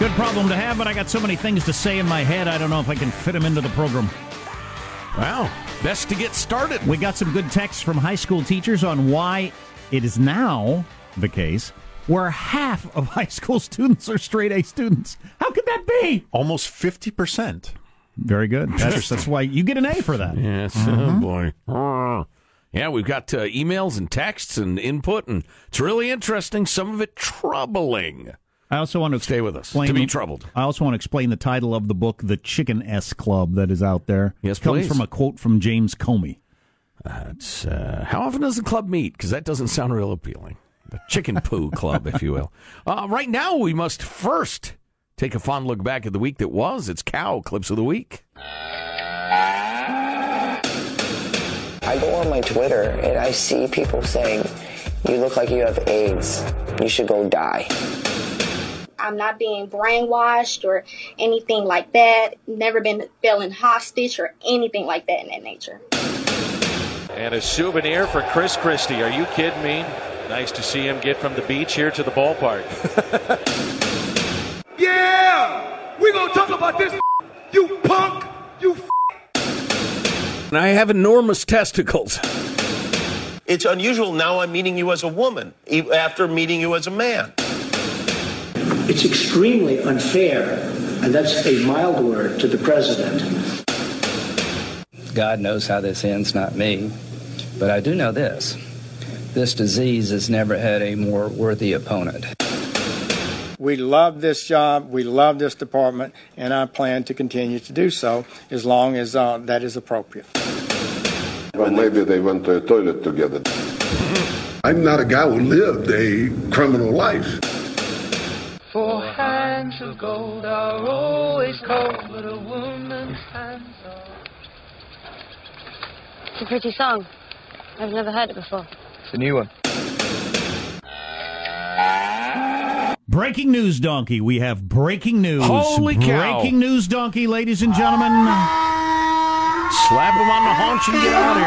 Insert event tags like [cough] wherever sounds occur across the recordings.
Good problem to have, but I got so many things to say in my head, I don't know if I can fit them into the program. Wow. Best to get started. We got some good texts from high school teachers on why it is now the case where half of [laughs] high school students are straight A students. How could that be? Almost 50%. Very good. That's, that's why you get an A for that. Yes, oh boy. Uh, yeah, we've got uh, emails and texts and input, and it's really interesting. Some of it troubling. I also want to Stay with us. To be troubled. I also want to explain the title of the book, The Chicken S Club, that is out there. Yes, It comes please. from a quote from James Comey. It's, uh, how often does the club meet? Because that doesn't sound real appealing. The Chicken Poo [laughs] Club, if you will. Uh, right now, we must first take a fond look back at the week that was. It's Cow Clips of the Week. I go on my Twitter and I see people saying, You look like you have AIDS. You should go die. I'm not being brainwashed or anything like that. Never been feeling hostage or anything like that in that nature. And a souvenir for Chris Christie. Are you kidding me? Nice to see him get from the beach here to the ballpark. [laughs] Yeah! We're gonna talk about this, you punk! You And I have enormous testicles. It's unusual now I'm meeting you as a woman e- after meeting you as a man. It's extremely unfair, and that's a mild word to the president. God knows how this ends, not me. But I do know this this disease has never had a more worthy opponent. We love this job, we love this department, and I plan to continue to do so as long as uh, that is appropriate. Well, maybe they went to a toilet together. I'm not a guy who lived a criminal life. Four hands of gold are always cold, but a woman's hands are. It's a pretty song. I've never heard it before. It's a new one. Breaking news, donkey. We have breaking news. Holy cow. Breaking news, donkey, ladies and gentlemen. Slap him on the haunch and get out of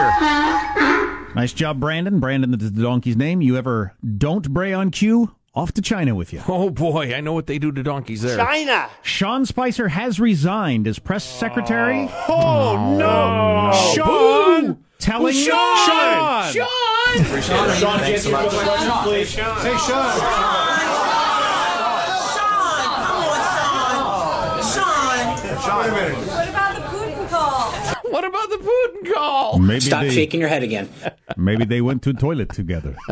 here. Nice job, Brandon. Brandon is the donkey's name. You ever don't bray on cue? Off to China with you. Oh boy, I know what they do to donkeys there. China! Sean Spicer has resigned as press secretary. Oh, no. Sean telling Sean! Sean. Sean! Sean, Sean, Thanks so much. Question, please. Hey, Sean. Sean, wait a minute. What about the Putin call? What about the Putin call? Maybe Stop they, shaking your head again. [laughs] Maybe they went to the toilet together. [laughs]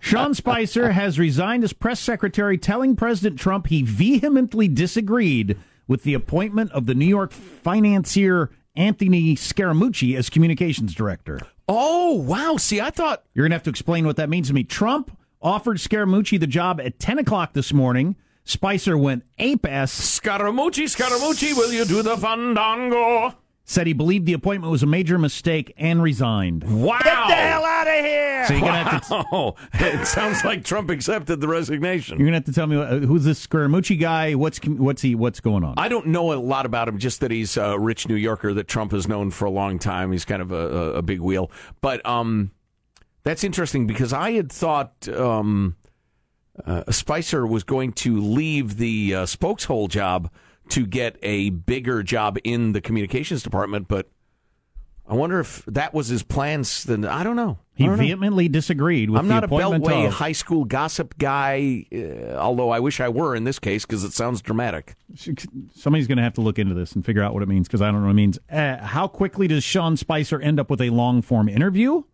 Sean Spicer has resigned as press secretary, telling President Trump he vehemently disagreed with the appointment of the New York financier Anthony Scaramucci as communications director. Oh, wow. See, I thought. You're going to have to explain what that means to me. Trump offered Scaramucci the job at 10 o'clock this morning. Spicer went ape ass. Scaramucci, Scaramucci, will you do the fandango? Said he believed the appointment was a major mistake and resigned. Wow. Get the hell out of here! So you're gonna have to Wow. [laughs] it sounds like Trump accepted the resignation. you're gonna have to tell me uh, who's this Scaramucci guy? What's what's he? What's going on? I don't know a lot about him, just that he's a rich New Yorker that Trump has known for a long time. He's kind of a, a, a big wheel. But um, that's interesting because I had thought um, uh, Spicer was going to leave the uh, spokeshole job to get a bigger job in the communications department, but I wonder if that was his plans. Then I don't know. He don't know. vehemently disagreed with I'm the not a Beltway of- high school gossip guy, uh, although I wish I were in this case because it sounds dramatic. Somebody's going to have to look into this and figure out what it means because I don't know what it means. Uh, how quickly does Sean Spicer end up with a long form interview?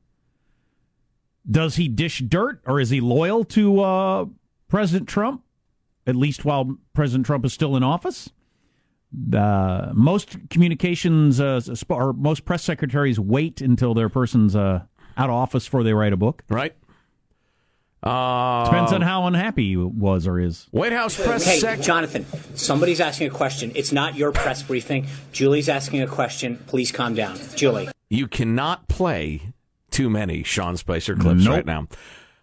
Does he dish dirt or is he loyal to uh, President Trump, at least while President Trump is still in office? Uh, most communications uh, or most press secretaries wait until their person's uh, out of office before they write a book. Right. Uh, Depends on how unhappy he was or is. White House press Hey, sec- Jonathan, somebody's asking a question. It's not your press briefing. Julie's asking a question. Please calm down. Julie. You cannot play too many Sean Spicer clips Nope. right now.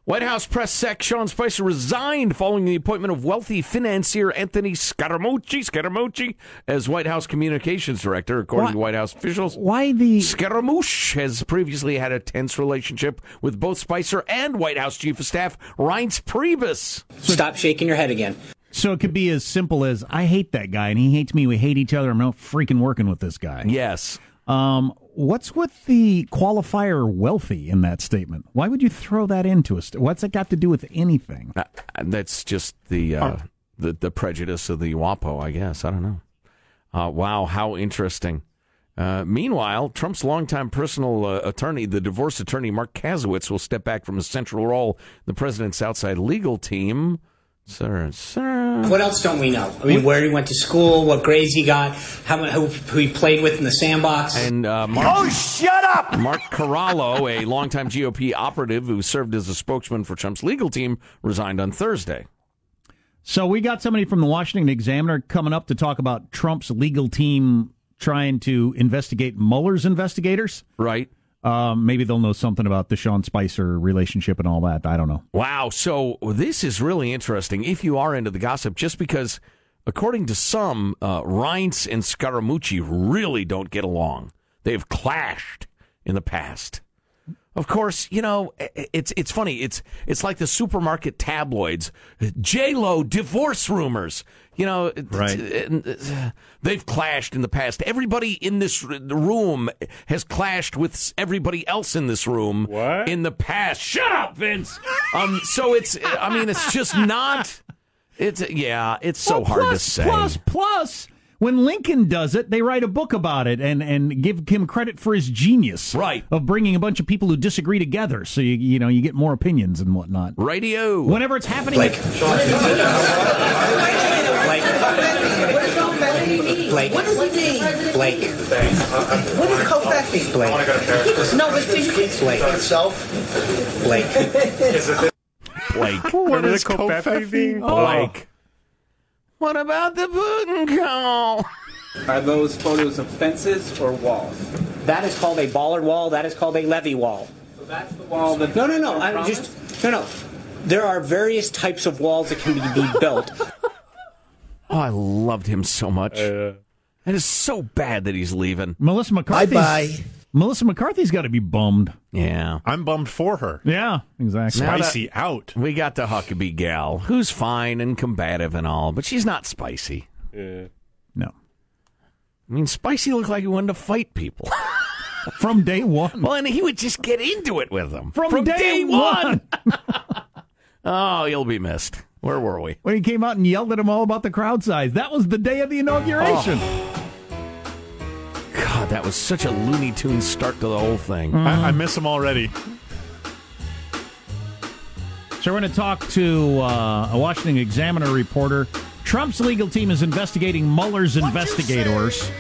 White House press sec Sean Spicer resigned following the appointment of wealthy financier Anthony Scaramucci, Scaramucci as White House communications director, according Why- to White House officials. Why the Scaramucci has previously had a tense relationship with both Spicer and White House Chief of Staff Reince Priebus. Stop shaking your head again. So it could be as simple as I hate that guy and he hates me. We hate each other. I'm not freaking working with this guy. Yes. Um, what's with the qualifier wealthy in that statement? Why would you throw that into us? What's it got to do with anything? Uh, that's just the, uh, the the prejudice of the WAPO, I guess. I don't know. Uh, wow, how interesting. Uh, meanwhile, Trump's longtime personal uh, attorney, the divorce attorney Marc Kasowitz, will step back from his central role in the president's outside legal team. Sir, sir. What else don't we know? I mean, where he went to school, what grades he got, how mu- who, who he played with in the sandbox. And uh, Mark, Oh, shut up! Mark Corallo, a longtime GOP operative who served as a spokesman for Trump's legal team, resigned on Thursday. So we got somebody from the Washington Examiner coming up to talk about Trump's legal team trying to investigate Mueller's investigators. Right. Um, maybe they'll know something about the Sean Spicer relationship and all that. I don't know. Wow. So this is really interesting if you are into the gossip, just because, according to some, uh, Reince and Scaramucci really don't get along. They've clashed in the past. Of course, you know it's it's funny. It's it's like the supermarket tabloids. J Lo divorce rumors. You know, right? They've clashed in the past. Everybody in this room has clashed with everybody else in this room what? in the past. Shut up, Vince. Um, so it's I mean it's just not. It's yeah. It's so Well, hard plus, to say. Plus, plus, when Lincoln does it, they write a book about it and, and give him credit for his genius, right, of bringing a bunch of people who disagree together. So you you know you get more opinions and whatnot. Radio. Whenever it's happening, Blake. Blake. What does it mean? Blake. What does covfefe mean? Blake. No, but see, Blake. itself. Blake. Blake. What is covfefe mean? Blake. What about the Putin call? Are those photos of fences or walls? That is called a bollard wall. That is called a levee wall. So that's the wall that. No, no, no. I'm just no, no. There are various types of walls that can be, be built. [laughs] Oh, I loved him so much. it is so bad that he's leaving. Melissa McCarthy. Bye-bye. Melissa McCarthy's got to be bummed. Yeah. I'm bummed for her. Yeah, exactly. Now that- Spicy out. We got the Huckabee gal, who's fine and combative and all, but she's not spicy. Yeah. No. I mean, Spicy looked like he wanted to fight people. [laughs] From day one. Well, and he would just get into it with them. From day one. [laughs] oh, you'll be missed. Where were we? When he came out and yelled at them all about the crowd size, that was the day of the inauguration. Oh. God, that was such a Looney Tunes start to the whole thing. I, I miss him already. So we're going to talk to uh, a Washington Examiner reporter. Trump's legal team is investigating Mueller's investigators.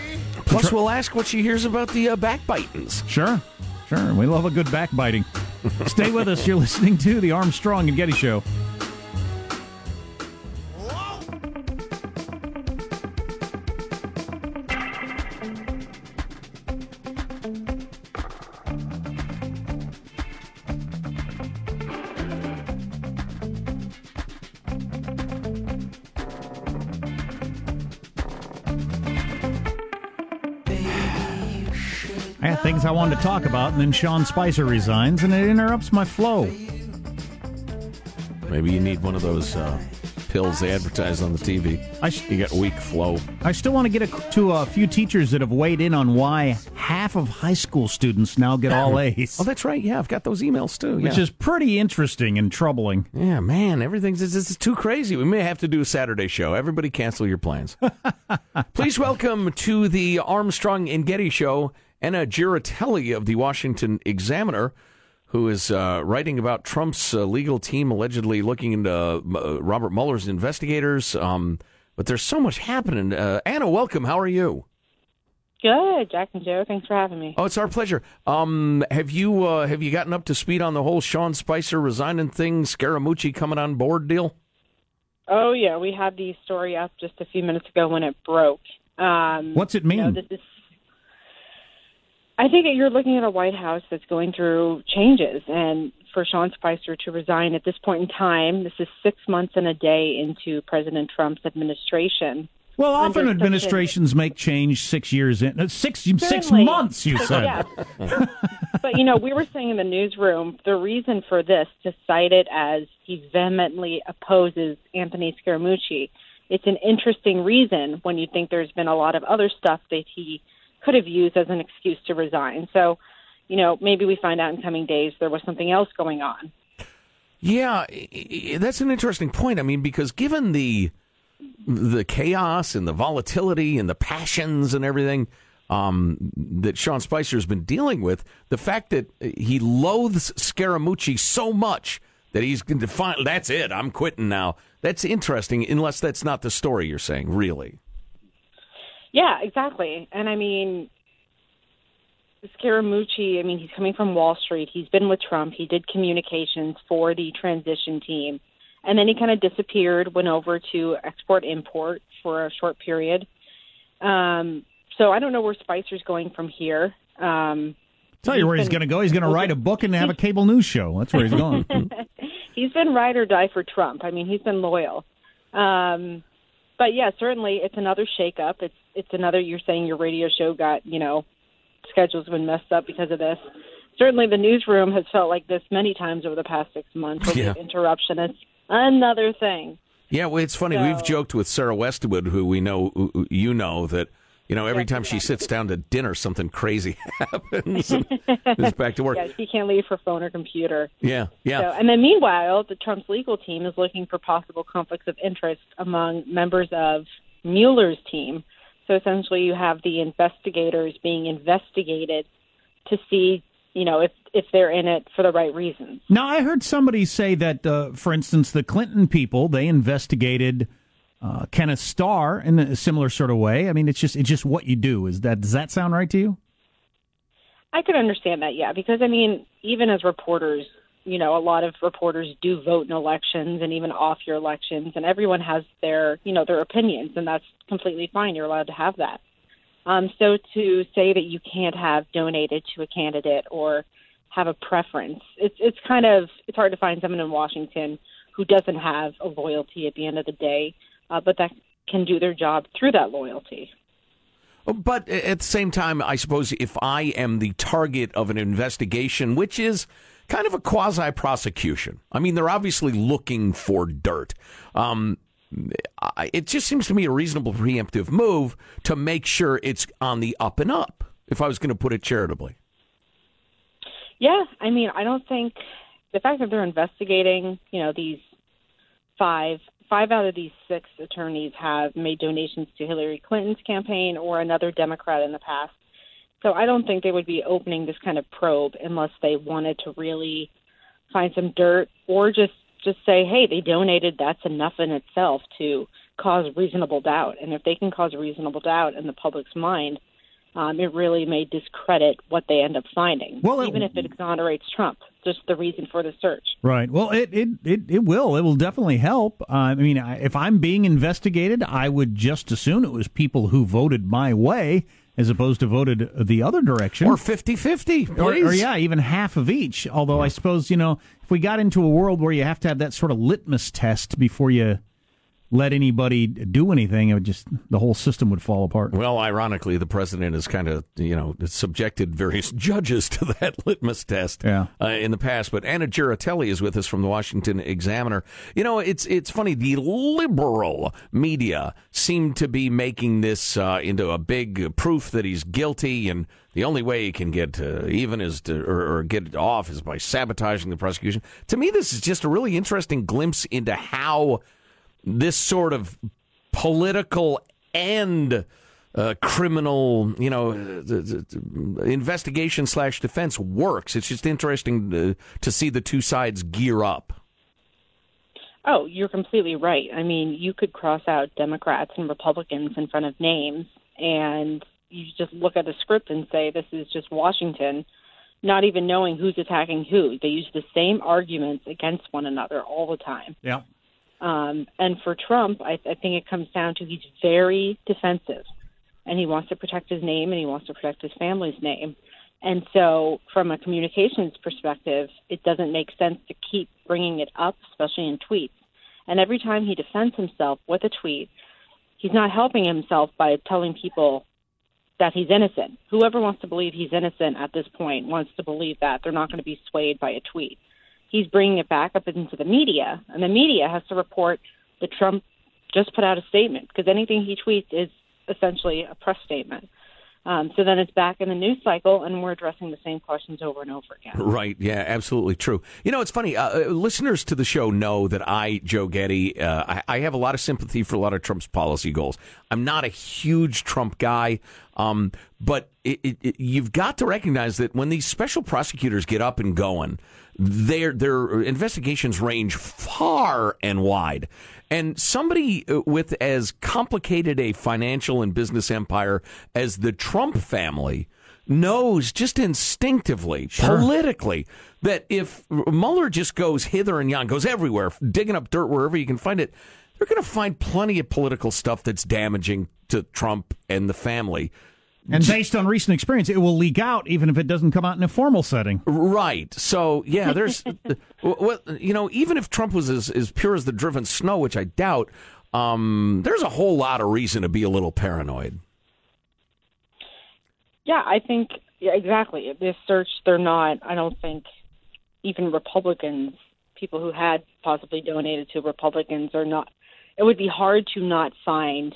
Plus, we'll ask what she hears about the uh, backbitings. Sure, sure. We love a good backbiting. [laughs] Stay with us. You're listening to the Armstrong and Getty Show. I wanted to talk about, and then Sean Spicer resigns, and it interrupts my flow. Maybe you need one of those uh, pills they advertise on the TV. you got weak flow. I still want to get a, to a few teachers that have weighed in on why half of high school students now get all [laughs] A's. Oh, that's right. Yeah, I've got those emails too. Which yeah. is pretty interesting and troubling. Yeah, man, everything's this is too crazy. We may have to do a Saturday show. Everybody cancel your plans. [laughs] Please welcome to the Armstrong and Getty show Anna Giaritelli of the Washington Examiner, who is uh, writing about Trump's uh, legal team allegedly looking into uh, Robert Mueller's investigators. Um, but there's so much happening. Uh, Anna, welcome. How are you? Good, Jack and Joe. Thanks for having me. Oh, it's our pleasure. Um, have you uh, have you gotten up to speed on the whole Sean Spicer resigning thing, Scaramucci coming on board deal? Oh yeah, we had the story up just a few minutes ago when it broke. Um, What's it mean? You know, this is, I think that you're looking at a White House that's going through changes, and for Sean Spicer to resign at this point in time, this is six months and a day into President Trump's administration. Well, often administrations make change six years in. uh, Six six months, you said. [laughs] But you know, we were saying in the newsroom the reason for this to cite it as he vehemently opposes Anthony Scaramucci. It's an interesting reason when you think there's been a lot of other stuff that he could have used as an excuse to resign. So, you know, maybe we find out in coming days there was something else going on. Yeah, that's an interesting point. I mean, because given the the chaos and the volatility and the passions and everything um, that Sean Spicer has been dealing with, the fact that he loathes Scaramucci so much that he's going to find that's it. I'm quitting now. That's interesting, unless that's not the story you're saying, really. Yeah, exactly. And I mean, Scaramucci, I mean, he's coming from Wall Street. He's been with Trump. He did communications for the transition team. And then he kind of disappeared, went over to export import for a short period. Um, so I don't know where Spicer's going from here. Um, Tell you where he's going to go. He's going to write a [laughs] book and have a cable news show. That's where he's going. [laughs] he's been ride or die for Trump. I mean, he's been loyal. Um, but yeah, certainly it's another shakeup. It's it's another. You're saying your radio show got you know schedules been messed up because of this. Certainly, the newsroom has felt like this many times over the past six months. With Yeah. interruption, it's another thing. Yeah, well, it's funny. We've joked with Sarah Westwood, who we know, who you know, that you know every time she sits down to dinner, something crazy [laughs] happens. and [laughs] is back to work. Yeah, she can't leave her phone or computer. Yeah, yeah. So, and then meanwhile, the Trump's legal team is looking for possible conflicts of interest among members of Mueller's team. So essentially, you have the investigators being investigated to see, you know, if if they're in it for the right reasons. Now, I heard somebody say that, uh, for instance, the Clinton people they investigated uh, Kenneth Starr in a similar sort of way. I mean, it's just it's just what you do. Is that does that sound right to you? I could understand that, yeah, because I mean, even as reporters, you know, a lot of reporters do vote in elections and even off your elections, and everyone has their, you know, their opinions, and that's completely fine. You're allowed to have that. Um, so to say that you can't have donated to a candidate or have a preference, it's it's kind of it's hard to find someone in Washington who doesn't have a loyalty at the end of the day, uh, but that can do their job through that loyalty. But at the same time, I suppose if I am the target of an investigation, which is kind of a quasi prosecution, I mean, they're obviously looking for dirt. Um, I- it just seems to me a reasonable preemptive move to make sure it's on the up and up, if I was going to put it charitably. Yeah, I mean, I don't think the fact that they're investigating, you know, these five five out of these six attorneys have made donations to Hillary Clinton's campaign or another Democrat in the past. So I don't think they would be opening this kind of probe unless they wanted to really find some dirt or just just say, hey, they donated. That's enough in itself to cause reasonable doubt. And if they can cause reasonable doubt in the public's mind, um, it really may discredit what they end up finding, Well, it- even if it exonerates Trump. Just the reason for the search. Right. Well, it it it, it will. It will definitely help. Uh, I mean, I, if I'm being investigated, I would just assume it was people who voted my way as opposed to voted the other direction. Or 50-50, Or, or yeah, even half of each. Although I suppose, you know, if we got into a world where you have to have that sort of litmus test before you let anybody do anything, it would just the whole system would fall apart. Well, ironically, the president has kind of you know subjected various [laughs] judges to that [laughs] litmus test Yeah. uh, in the past. But Anna Giaritelli is with us from the Washington Examiner. You know, it's it's funny. The liberal media seem to be making this uh, into a big proof that he's guilty, and the only way he can get uh, even is to or, or get off is by sabotaging the prosecution. To me, this is just a really interesting glimpse into how this sort of political and uh, criminal, you know, the, the, investigation slash defense works. It's just interesting to, to see the two sides gear up. Oh, you're completely right. I mean, you could cross out Democrats and Republicans in front of names, and you just look at the script and say, this is just Washington, not even knowing who's attacking who. They use the same arguments against one another all the time. Yeah. Um, and for Trump, I, I think it comes down to he's very defensive, and he wants to protect his name and he wants to protect his family's name. And so, from a communications perspective, it doesn't make sense to keep bringing it up, especially in tweets. And every time he defends himself with a tweet, he's not helping himself by telling people that he's innocent. Whoever wants to believe he's innocent at this point wants to believe that they're not going to be swayed by a tweet. He's bringing it back up into the media, and the media has to report that Trump just put out a statement because anything he tweets is essentially a press statement. Um, so then it's back in the news cycle, and we're addressing the same questions over and over again. Right. Yeah, absolutely true. You know, it's funny. Uh, uh, listeners to the show know that I, Joe Getty, uh, I, I have a lot of sympathy for a lot of Trump's policy goals. I'm not a huge Trump guy, um, but it, it, it, you've got to recognize that when these special prosecutors get up and going, their their investigations range far and wide. And somebody uh, with as complicated a financial and business empire as the Trump family knows just instinctively, Sure. politically, that if Mueller just goes hither and yon, goes everywhere, digging up dirt wherever you can find it, they're going to find plenty of political stuff that's damaging to Trump and the family. And based on recent experience, it will leak out even if it doesn't come out in a formal setting. Right. So yeah, there's, [laughs] well, you know, even if Trump was as, as pure as the driven snow, which I doubt, um, there's a whole lot of reason to be a little paranoid. Yeah, I think yeah, exactly. This search, they're not. I don't think even Republicans, people who had possibly donated to Republicans, are not. It would be hard to not find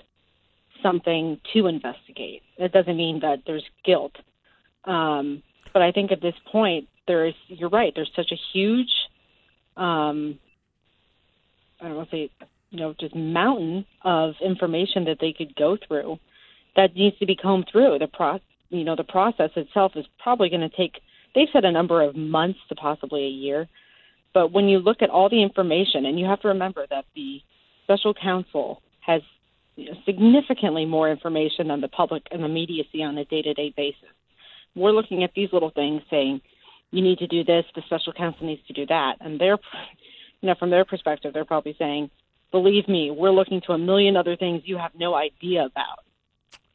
something to investigate. That doesn't mean that there's guilt, um, but I think at this point, there's. You're right. There's such a huge. Um, I don't want to say, you know, just mountain of information that they could go through that needs to be combed through. The pro, you know, the process itself is probably going to take. They've said a number of months to possibly a year, but when you look at all the information, and you have to remember that the special counsel has significantly more information than the public and the media see on a day-to-day basis. We're looking at these little things, saying you need to do this, the special counsel needs to do that, and they're, you know, from their perspective, they're probably saying, "Believe me, we're looking to a million other things you have no idea about."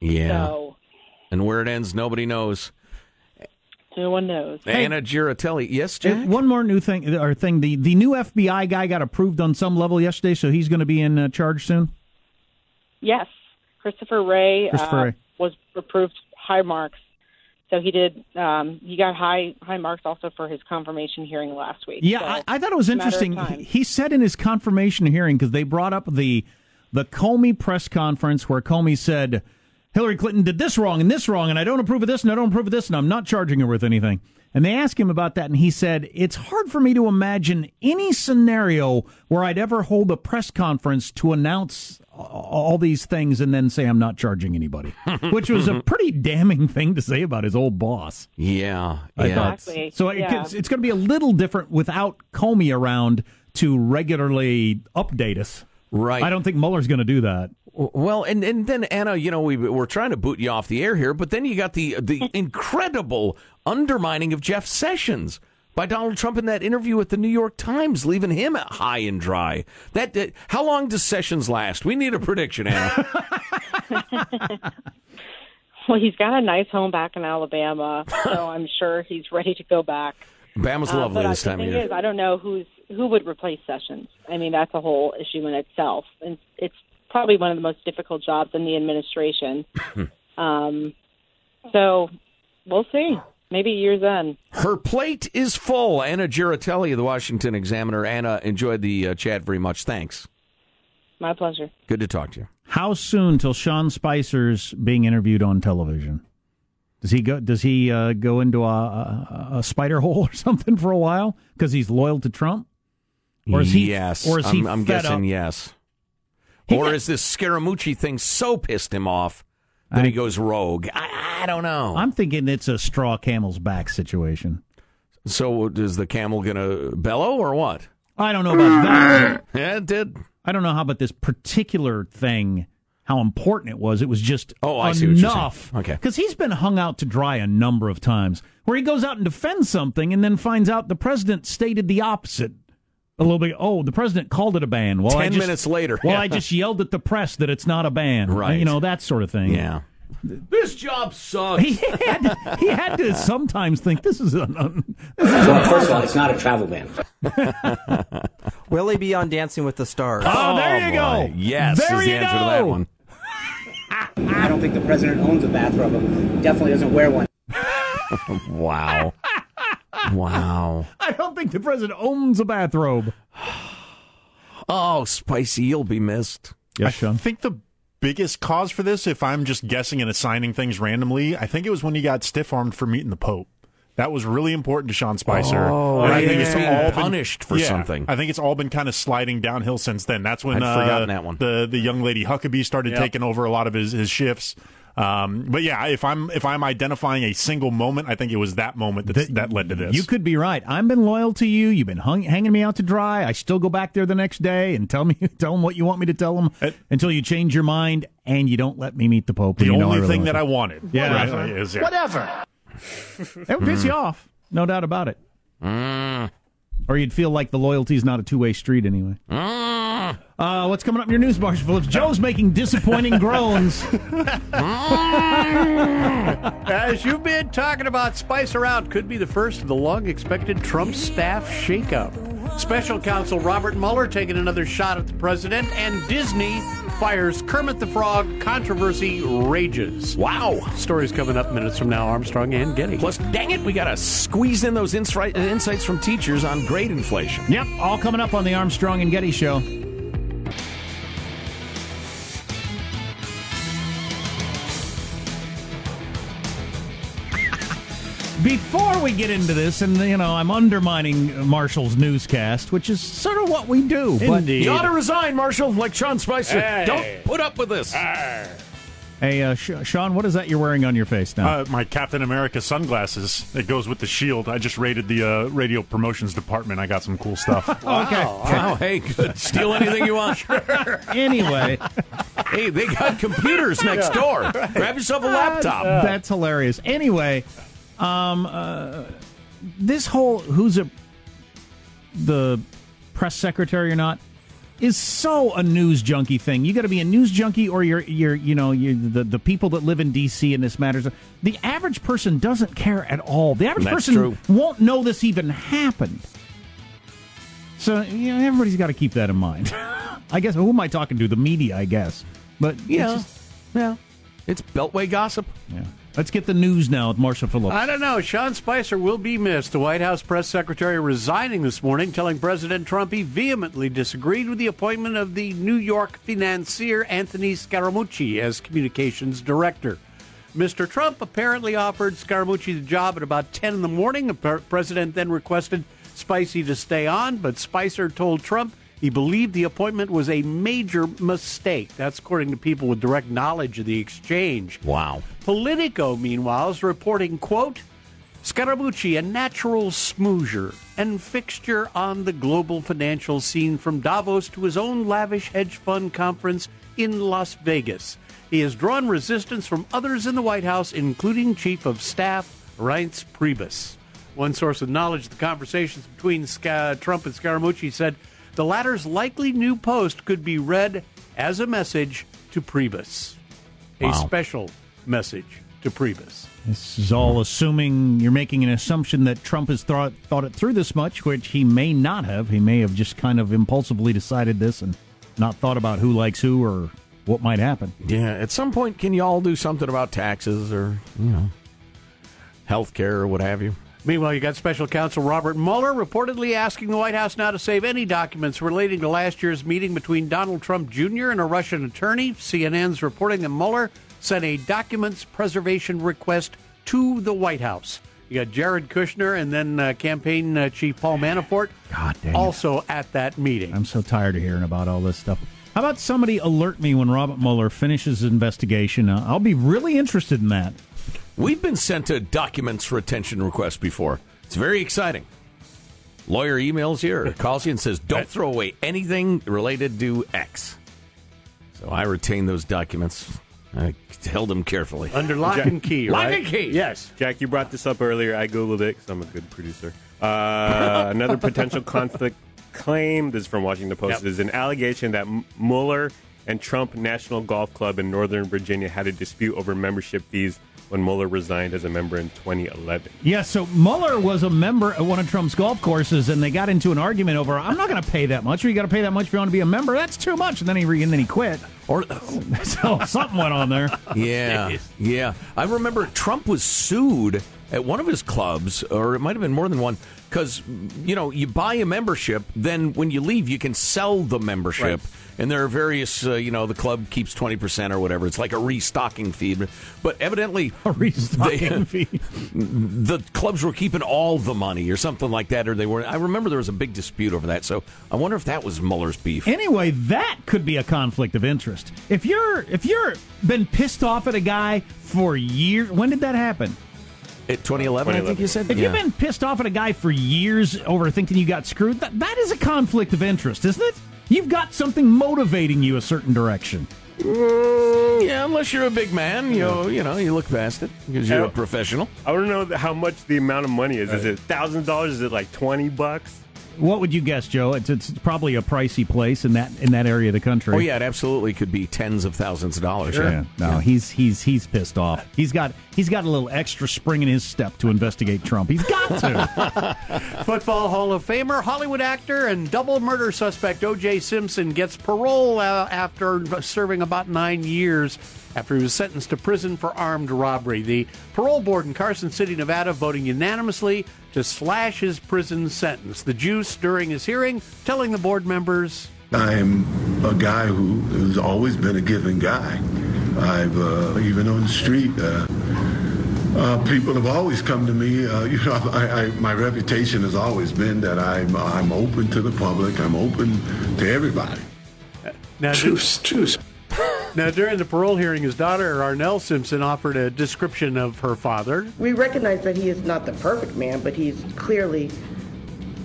Yeah. So And where it ends, nobody knows. No one knows. Anna Giaritelli. Yes, Uh, Jack? One more new thing, or thing. The the new FBI guy got approved on some level yesterday, so he's going to be in uh, charge soon. Yes, Christopher Wray, Christopher uh, Wray. was approved high marks. So he did. Um, he got high high marks also for his confirmation hearing last week. Yeah, So I, I thought it was it's a matter of interesting. time. He said in his confirmation hearing because they brought up the the Comey press conference where Comey said Hillary Clinton did this wrong and this wrong, and I don't approve of this and I don't approve of this, and I'm not charging her with anything. And they asked him about that, and he said it's hard for me to imagine any scenario where I'd ever hold a press conference to announce all these things and then say I'm not charging anybody, [laughs] which was a pretty damning thing to say about his old boss. Yeah. I yeah. thought. Exactly. So Yeah. it's, it's going to be a little different without Comey around to regularly update us. Right. I don't think Mueller's going to do that. Well, and, and then Anna, you know, we we're trying to boot you off the air here, but then you got the the [laughs] incredible undermining of Jeff Sessions by Donald Trump in that interview with the New York Times, leaving him high and dry. That, that how long does Sessions last? We need a prediction, Anna. [laughs] Well, he's got a nice home back in Alabama, so I'm sure he's ready to go back. Bama's Uh, lovely this time of year. is, I don't know who's who would replace Sessions? I mean, that's a whole issue in itself, and it's probably one of the most difficult jobs in the administration. [laughs] um, so we'll see. Maybe years in. Her plate is full. Anna Giaritelli of the Washington Examiner. Anna, enjoyed the uh, chat very much. Thanks. My pleasure. Good to talk to you. How soon till Sean Spicer's being interviewed on television? Does he go? Does he uh, go into a, a, a spider hole or [laughs] something for a while because he's loyal to Trump? Or is he? yes. Or is he? I'm, I'm guessing up? yes. Or is this Scaramucci thing so pissed him off that he goes rogue? I, I don't know. I'm thinking it's a straw camel's back situation. So is the camel going to bellow or what? I don't know about that. [laughs] Yeah, it did. I don't know how about this particular thing, how important it was. It was just Oh, I see what enough. Okay. Because he's been hung out to dry a number of times where he goes out and defends something and then finds out the president stated the opposite. A little bit. Oh, the president called it a ban. Well, I Ten just- minutes later. Well, Yeah. I just yelled at the press that it's not a ban. Right. You know that sort of thing. Yeah. This job sucks. He had, he had to sometimes think this is an. Un, this is Well, first of all, it's not a travel ban. [laughs] Will he be on Dancing with the Stars? Oh, there oh, you boy. go. Yes There is the you answer to that one. [laughs] I don't think the president owns a bathrobe. Definitely doesn't wear one. [laughs] wow. Wow. I don't think the president owns a bathrobe. Oh, Spicy, you'll be missed. I think the biggest cause for this, if I'm just guessing and assigning things randomly, I think it was when he got stiff armed for meeting the Pope. That was really important to Sean Spicer. Oh, And I yeah. think it's all been- punished for yeah, something. I think it's all been kind of sliding downhill since then. That's when I'd uh, forgotten that one. the the young lady Huckabee started Yep. taking over a lot of his, his shifts. Um, but yeah, if I'm if I'm identifying a single moment, I think it was that moment that that led to this. You could be right. I've been loyal to you. You've been hung, hanging me out to dry. I still go back there the next day and tell me [laughs] tell them what you want me to tell them until you change your mind and you don't let me meet the Pope. the and you know only really thing that. I wanted. Yeah. right, is, yeah. Whatever. it would piss you Mm. off, no doubt about it. Or you'd feel like the loyalty's not a two way street anyway. Uh, what's coming up in your news, Marshall Phillips? Joe's making disappointing groans. [laughs] As you've been talking about, Spice Around could be the first of the long expected Trump staff shakeup. Special counsel Robert Mueller taking another shot at the president, and Disney fires Kermit the Frog. Controversy rages. Wow. Stories coming up minutes from now, Armstrong and Getty. Plus, dang it, we got to squeeze in those insri- uh, insights from teachers on grade inflation. Yep, all coming up on the Armstrong and Getty Show. Before we get into this, and you know, I'm undermining Marshall's newscast, which is sort of what we do. But You ought to resign, Marshall, like Sean Spicer. Hey. Don't put up with this. hey, uh, Sh- Sean, what is that you're wearing on your face now? Uh, my Captain America sunglasses. It goes with the shield. I just raided the uh, radio promotions department. I got some cool stuff. [laughs] Okay. Wow, hey, good. Steal anything you want. [laughs] anyway, hey, they got computers next door. Grab yourself a laptop. That's hilarious. Anyway, um, uh, this whole who's a the press secretary or not is so a news junkie thing. You got to be a news junkie, or you're you're you know you the the people that live in D.C. and this matters. The average person doesn't care at all. The average person true. won't know this even happened. So you know everybody's got to keep that in mind. [laughs] I guess who am I talking to? The media, I guess. But it's Yeah. just- Yeah. It's Beltway gossip. yeah. Let's get the news now with Marshall Phillips. I don't know. Sean Spicer will be missed. The White House press secretary resigning this morning, telling President Trump he vehemently disagreed with the appointment of the New York financier Anthony Scaramucci as communications director. Mr. Trump apparently offered Scaramucci the job at about 10 in the morning. The president then requested Spicy to stay on, but Spicer told Trump he believed the appointment was a major mistake. That's according to people with direct knowledge of the exchange. Wow. Politico, meanwhile, is reporting, quote, Scaramucci, a natural smoozer and fixture on the global financial scene from Davos to his own lavish hedge fund conference in Las Vegas. He has drawn resistance from others in the White House, including Chief of Staff Reince Priebus. One source of knowledge of the conversations between Sca- Trump and Scaramucci said the latter's likely new post could be read as a message to Priebus. A Wow. special message to Priebus. This is all assuming you're making an assumption that Trump has thought thought it through this much, which he may not have. He may have just kind of impulsively decided this and not thought about who likes who or what might happen. Yeah, at some point, can you all do something about taxes or, you know, health care or what have you? Meanwhile, you got special counsel Robert Mueller reportedly asking the White House now to save any documents relating to last year's meeting between Donald Trump Jr. and a Russian attorney. CNN's reporting that Mueller sent a documents preservation request to the White House. You got Jared Kushner and then uh, campaign uh, chief Paul Manafort God dang it. also at that meeting. I'm so tired of hearing about all this stuff. How about somebody alert me when Robert Mueller finishes his investigation? Uh, I'll be really interested in that. We've been sent a documents retention request before. It's very exciting. Lawyer emails you [laughs] or calls you and says, don't throw away anything related to X. So I retain those documents. I held them carefully. Under lock and key, Lock and key. Yes. Jack, you brought this up earlier. I Googled it because I'm a good producer. Uh, [laughs] another potential conflict claim, this is from Washington Post, Yep. is an allegation that M- Mueller and Trump National Golf Club in Northern Virginia had a dispute over membership fees when Mueller resigned as a member in 2011. Yeah, so Mueller was a member at one of Trump's golf courses, and they got into an argument over, "I'm not going to pay that much. Or you got to pay that much if you want to be a member. That's too much." And then he re- and then he quit. Or [laughs] oh. so something went on there. Yeah, yeah. I remember Trump was sued at one of his clubs, or it might have been more than one, because you know you buy a membership, then when you leave, you can sell the membership, Right. and there are various, uh, you know, the club keeps twenty percent or whatever. It's like a restocking fee, but evidently [laughs] A restocking fee. [laughs] the clubs were keeping all the money or something like that, or they were. I remember there was a big dispute over that. So I wonder if that was Mueller's beef. Anyway, that could be a conflict of interest. If you're if you're been pissed off at a guy for years, when did that happen? At 2011, I think you said. If Yeah. you've been pissed off at a guy for years over thinking you got screwed, that, that is a conflict of interest, isn't it? You've got something motivating you a certain direction. Mm, yeah, unless you're a big man, you know, you know, you look past it because you're a professional. I want to know how much the amount of money is. Is it thousand dollars? Is it like twenty bucks? What would you guess, Joe? It's, it's probably a pricey place in that in that area of the country. Oh yeah, it absolutely could be tens of thousands of dollars. Yeah. No, he's he's he's pissed off. He's got he's got a little extra spring in his step to investigate Trump. He's got to. [laughs] Football Hall of Famer, Hollywood actor, and double murder suspect O.J. Simpson gets parole uh, after serving about nine years after he was sentenced to prison for armed robbery. The parole board in Carson City, Nevada, voting unanimously to slash his prison sentence. The juice during his hearing telling the board members. I'm a guy who who's always been a giving guy. I've uh, even on the street. Uh, uh, people have always come to me. Uh, [laughs] you know, I, I, my reputation has always been that I'm I'm open to the public. I'm open to everybody. Now, [laughs] Juice, juice. Now, during the parole hearing, his daughter, Arnelle Simpson, offered a description of her father. We recognize that he is not the perfect man, but he's clearly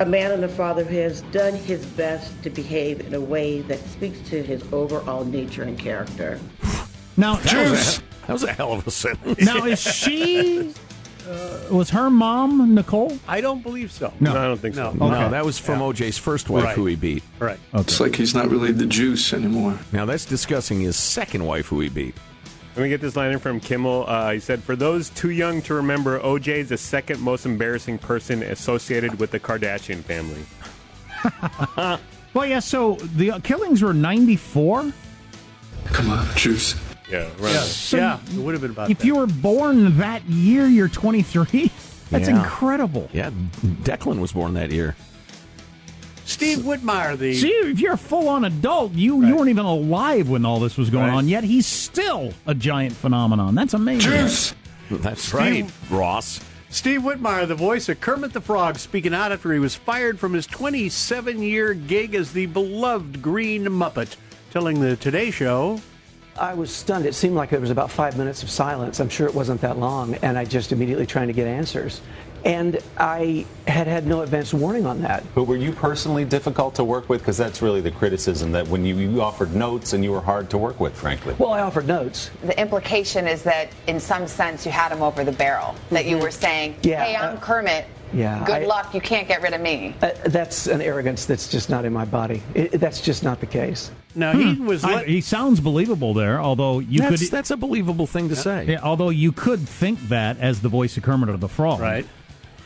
a man and a father who has done his best to behave in a way that speaks to his overall nature and character. Now, That was, a, that was a hell of a sentence. now is [laughs] she? Uh, was her mom Nicole? I don't believe so. No. I don't think so. No. No, that was from OJ's first wife, Right. who he beat. Right. It's like he's not really the juice anymore. Now that's discussing his second wife, who he beat. Let me get this line in from Kimmel. Uh, he said, "For those too young to remember, OJ is the second most embarrassing person associated with the Kardashian family." [laughs] Well, yeah. So the killings were ninety four. Come on, juice. Yeah, right. So yeah, it would have been about If that. you were born that year, you're twenty three. [laughs] That's Yeah. incredible. Yeah, Declan was born that year. Steve Whitmire, the See, if you're a full on adult, you you weren't even alive when all this was going Right. on. Yet he's still a giant phenomenon. That's amazing. Juice. That's right, Ross. Steve Whitmire, the voice of Kermit the Frog, speaking out after he was fired from his 27 year gig as the beloved Green Muppet, telling the Today Show. I was stunned. It seemed like there was about five minutes of silence. I'm sure it wasn't that long, and I just immediately trying to get answers. And I had had no advance warning on that. But were you personally difficult to work with? Because that's really the criticism that when you, you offered notes and you were hard to work with, frankly. Well, I offered notes. The implication is that, in some sense, you had him over the barrel. That you were saying, Yeah, "Hey, I'm uh, Kermit. Yeah. Good I- luck. You can't get rid of me. Uh, that's an arrogance that's just not in my body. It, that's just not the case. Now he was. I- he sounds believable there, although you That's, could. that's a believable thing to say. Yeah, although you could think that as the voice of Kermit or the Frog. Right.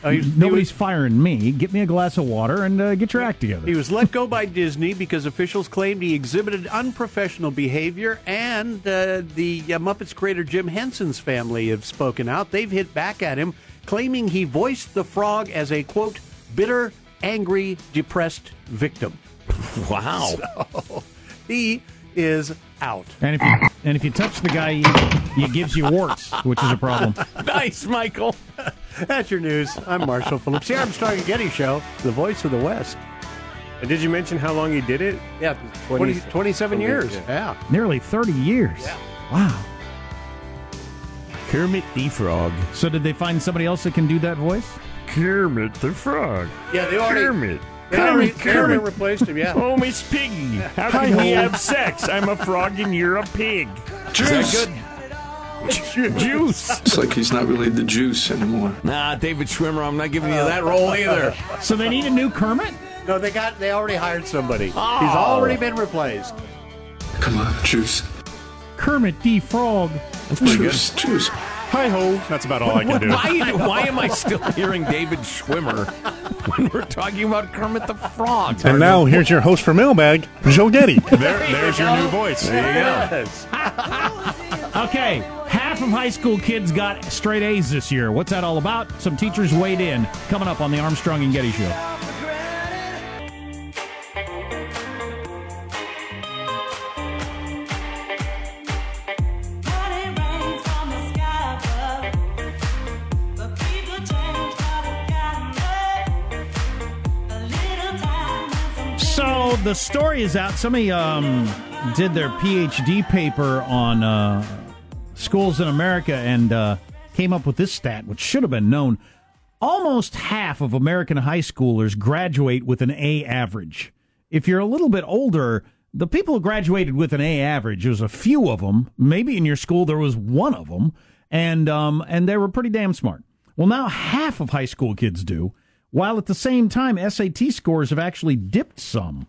Oh, he- he Nobody's was- firing me. Get me a glass of water and uh, get your act together. He was let go by Disney because officials claimed he exhibited unprofessional behavior, and uh, the uh, Muppets creator Jim Henson's family have spoken out. They've hit back at him, claiming he voiced the frog as a quote bitter, angry, depressed victim. [laughs] Wow. So, he is out. And if you and if you touch the guy, he, he gives you warts, which is a problem. [laughs] nice, Michael. [laughs] That's your news. I'm Marshall Phillips. The Armstrong and Getty Show, the voice of the West. And did you mention how long he did it? Yeah, 20, 27 years. Yeah. Nearly thirty years. Wow. Kermit the Frog. So did they find somebody else that can do that voice? Kermit the Frog. Yeah, they already. Kermit. They already, Kermit, Kermit. replaced him, yeah. Oh, Miss Piggy. How can we have sex? I'm a frog and you're a pig. Is that good? [laughs] Juice. It's like he's not really the juice anymore. Nah, David Schwimmer, I'm not giving you that role either. So they need a new Kermit. No, they got. They already hired somebody. Oh. He's already been replaced. Come on, juice. Kermit the Frog. That's pretty good. Juice, juice. Hi ho. That's about all I can do. Why, [laughs] why am I still hearing David Schwimmer when we're talking about Kermit the Frog? And now here's your host for Mailbag, Joe Getty. [laughs] There, there's your new voice. There you go. [laughs] Okay, half of high school kids got straight A's this year. What's that all about? Some teachers weighed in. Coming up on the Armstrong and Getty Show. The story is out. Somebody um, did their PhD paper on uh, schools in America and uh, came up with this stat, which should have been known. Almost half of American high schoolers graduate with an A average. If you're a little bit older, the people who graduated with an A average, there's a few of them. Maybe in your school there was one of them, and um, and they were pretty damn smart. Well, now half of high school kids do, while at the same time SAT scores have actually dipped some.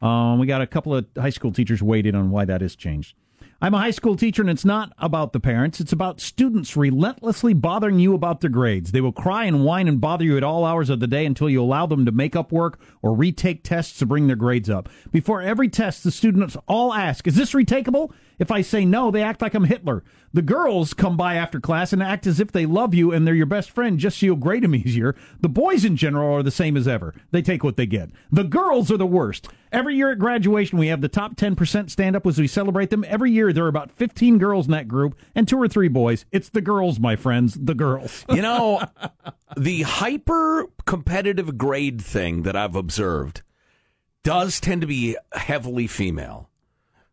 Um, we got a couple of high school teachers in on why that has changed. I'm a high school teacher, and it's not about the parents. It's about students relentlessly bothering you about their grades. They will cry and whine and bother you at all hours of the day until you allow them to make up work or retake tests to bring their grades up. Before every test, the students all ask, Is this retakeable? If I say no, they act like I'm Hitler. The girls come by after class and act as if they love you and they're your best friend just so you'll grade them easier. The boys in general are the same as ever. They take what they get. The girls are the worst. Every year at graduation, we have the top 10% stand up as we celebrate them. Every year, there are about 15 girls in that group and two or three boys. It's the girls, my friends, the girls. [laughs] You know, the hyper competitive grade thing that I've observed does tend to be heavily female.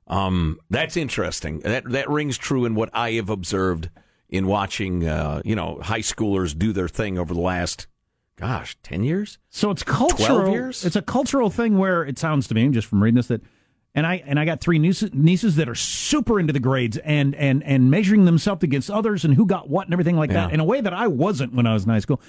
Um, that's interesting. That that rings true in what I have observed in watching, uh, you know, high schoolers do their thing over the last, gosh, ten years. So it's cultural. 12 years? It's a cultural thing where it sounds to me, just from reading this, that, and I and I got three nieces, nieces that are super into the grades and and and measuring themselves against others and who got what and everything like that in a way that I wasn't when I was in high school.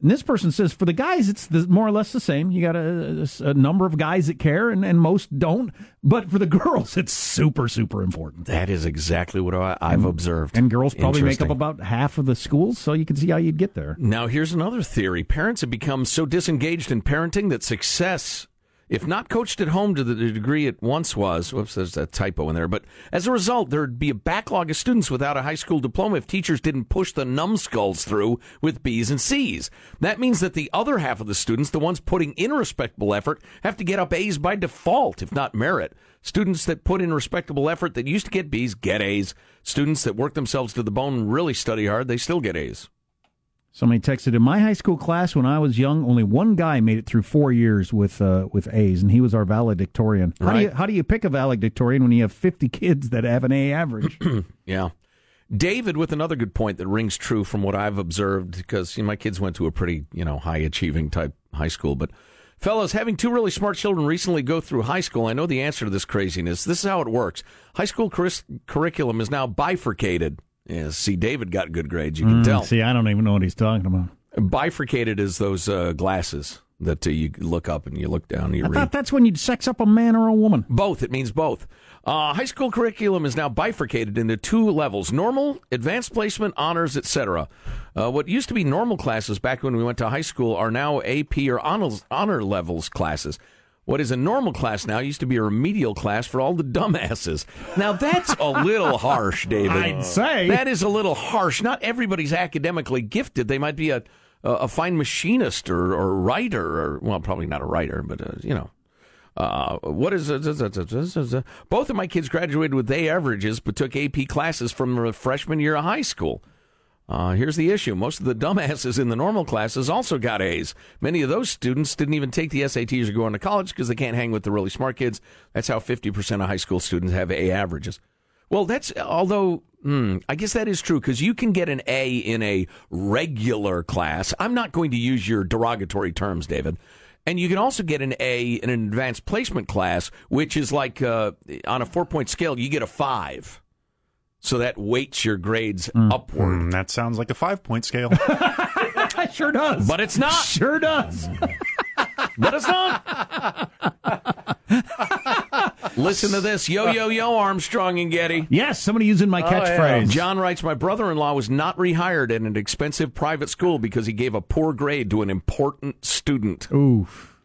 And this person says for the guys, it's the, more or less the same. You got a, a- a number of guys that care, and, and most don't. But for the girls, it's super super important. That is exactly what I, I've observed. And girls probably make up about half of the schools, so you can see how you'd get there. Now, here's another theory. Parents have become so disengaged in parenting that success, if not coached at home to the degree it once was, whoops, there's a typo in there, but as a result, there'd be a backlog of students without a high school diploma if teachers didn't push the numbskulls through with B's and C's. That means that the other half of the students, the ones putting in respectable effort, have to get up A's by default, if not merit. Students that put in respectable effort that used to get B's get A's. Students that work themselves to the bone and really study hard, they still get A's. Somebody texted in my high school class when I was young. Only one guy made it through four years with uh, with A's, and he was our valedictorian. How do you how do you pick a valedictorian when you have fifty kids that have an A average? [clears throat] Yeah. David with another good point that rings true from what I've observed because you know, my kids went to a pretty, you know, high achieving type high school, but fellows having two really smart children recently go through high school, I know the answer to this craziness. This is how it works. High school curris- curriculum is now bifurcated. Yeah, see David got good grades, you can Mm, tell. See, I don't even know what he's talking about. Bifurcated is those uh, glasses that uh, you look up and you look down and you I read. thought that's when you'd sex up a man or a woman. Both. It means both. Uh, high school curriculum is now bifurcated into two levels: normal, advanced placement, honors, etc. Uh, what used to be normal classes back when we went to high school are now AP or honors, honor levels classes. What is a normal class now used to be a remedial class for all the dumbasses. Now that's a little [laughs] harsh, David. I'd say. that is a little harsh. Not everybody's academically gifted. They might be a a, fine machinist or, or writer, or well, probably not a writer, but uh, you know. Uh, what is it? Both of my kids graduated with A averages, but took AP classes from the freshman year of high school. Uh, here's the issue. Most of the dumbasses in the normal classes also got A's. Many of those students didn't even take the SATs or go on to college because they can't hang with the really smart kids. That's how 50% of high school students have A averages. Well, that's, although, hmm, I guess that is true because you can get an A in a regular class. I'm not going to use your derogatory terms, David. And you can also get an A in an advanced placement class, which is like uh, on a four point scale, you get a five. So that weights your grades upward. Mm, that sounds like a five point scale. [laughs] sure does. But it's not. Sure does. [laughs] but it's not. [laughs] Listen to this. Yo, yo, yo, Armstrong and Getty. Yes, somebody using my catchphrase. John writes, My brother in law was not rehired at an expensive private school because he gave a poor grade to an important student. Oof.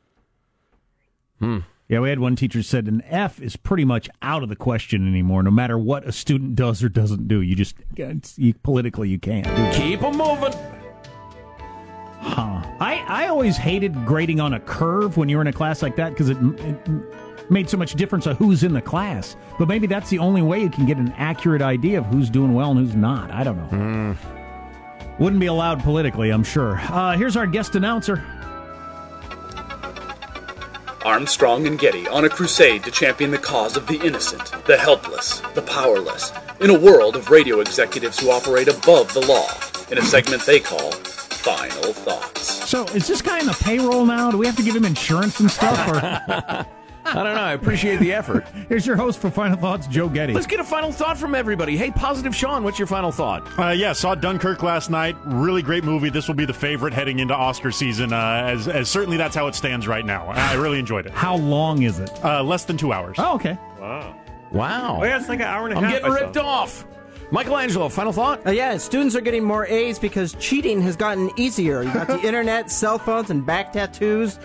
Hmm. Yeah, we had one teacher said an F is pretty much out of the question anymore. No matter what a student does or doesn't do, you just it's, you, politically you can't. Keep them moving. Huh. I I always hated grading on a curve when you were in a class like that because it, it made so much difference of who's in the class. But maybe that's the only way you can get an accurate idea of who's doing well and who's not. I don't know. Wouldn't be allowed politically, I'm sure. Uh, here's our guest announcer. Armstrong and Getty on a crusade to champion the cause of the innocent, the helpless, the powerless, in a world of radio executives who operate above the law, in a segment they call Final Thoughts. So is this guy on the payroll now? Do we have to give him insurance and stuff? Or [laughs] I don't know. I appreciate the effort. [laughs] here's your host for Final Thoughts, Joe Getty. Let's get a final thought from everybody. Hey, Positive Sean, what's your final thought? Uh, yeah, saw Dunkirk last night. Really great movie. This will be the favorite heading into Oscar season, uh, as, as certainly that's how it stands right now. I really enjoyed it. How long is it? Uh, less than two hours. Oh, okay. Wow. Wow. Oh, yeah, it's like an hour and a I'm half. getting I saw. ripped off. Michelangelo, final thought? Uh, yeah, students are getting more A's because cheating has gotten easier. You got the [laughs] internet, cell phones, and back tattoos.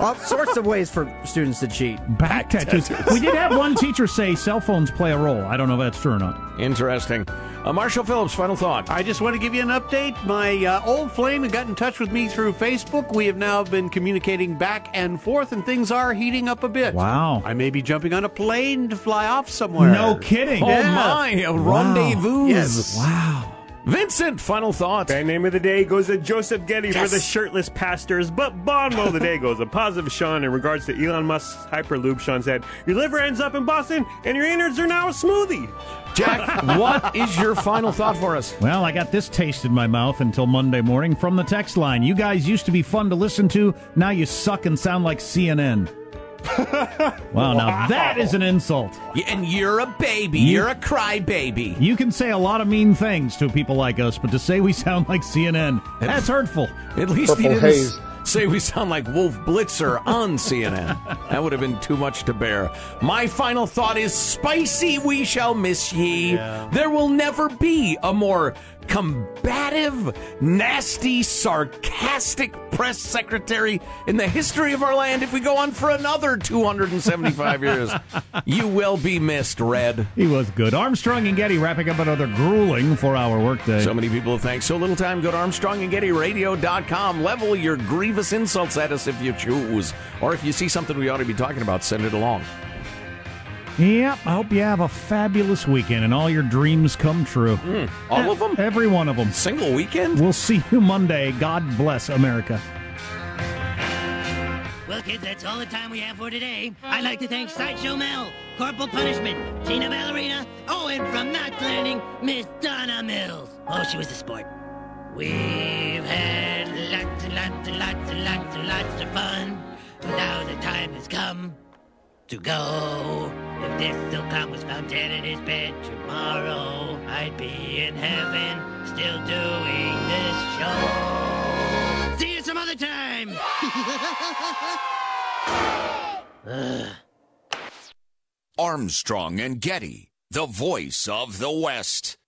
All sorts of ways for students to cheat. Back tattoos. we did have one teacher say cell phones play a role. I don't know if that's true or not. Interesting. Uh, Marshall Phillips, final thought. I just want to give you an update. My uh, old flame got in touch with me through Facebook. We have now been communicating back and forth, and things are heating up a bit. Wow. I may be jumping on a plane to fly off somewhere. No kidding. Oh, my. A rendezvous. Yes. Wow. Vincent, final thought. Band name of the day goes to Joseph Getty for the shirtless pastors, but Bon mot of the day goes a Positive Sean in regards to Elon Musk's Hyperloop. Sean said, Your liver ends up in Boston, and your innards are now a smoothie. Jack, [laughs] what is your final thought for us? Well, I got this taste in my mouth until Monday morning from the text line. You guys used to be fun to listen to. Now you suck and sound like CNN. Wow, now that is an insult. And you're a baby. You- You're a crybaby. You can say a lot of mean things to people like us, but to say we sound like CNN, that's hurtful. At least he didn't haze. say we sound like Wolf Blitzer on [laughs] CNN. that would have been too much to bear. My final thought is Spicey we shall miss ye. There will never be a more combative, nasty, sarcastic press secretary in the history of our land if we go on for another 275 [laughs] years. You will be missed, Red. He was good. Armstrong and Getty wrapping up another grueling four-hour workday. So many people thank so little time. Go to ArmstrongandGettyRadio.com. Level your grievous insults at us if you choose. Or if you see something we ought to be talking about, send it along. Yep, I hope you have a fabulous weekend and all your dreams come true. Hmm, all of them? Every one of them. Single weekend? We'll see you Monday. God bless America. Well, kids, that's all the time we have for today. I'd like to thank Sideshow Mel, Corporal Punishment, Tina Ballerina, oh, and from Knots Landing, Miss Donna Mills. Oh, she was a sport. We've had lots and lots and lots and lots and lots of fun. Now the time has come to go. If this silk clown was found dead in his bed tomorrow, I'd be in heaven still doing this show. See you some other time! [laughs] Armstrong and Getty, the voice of the West.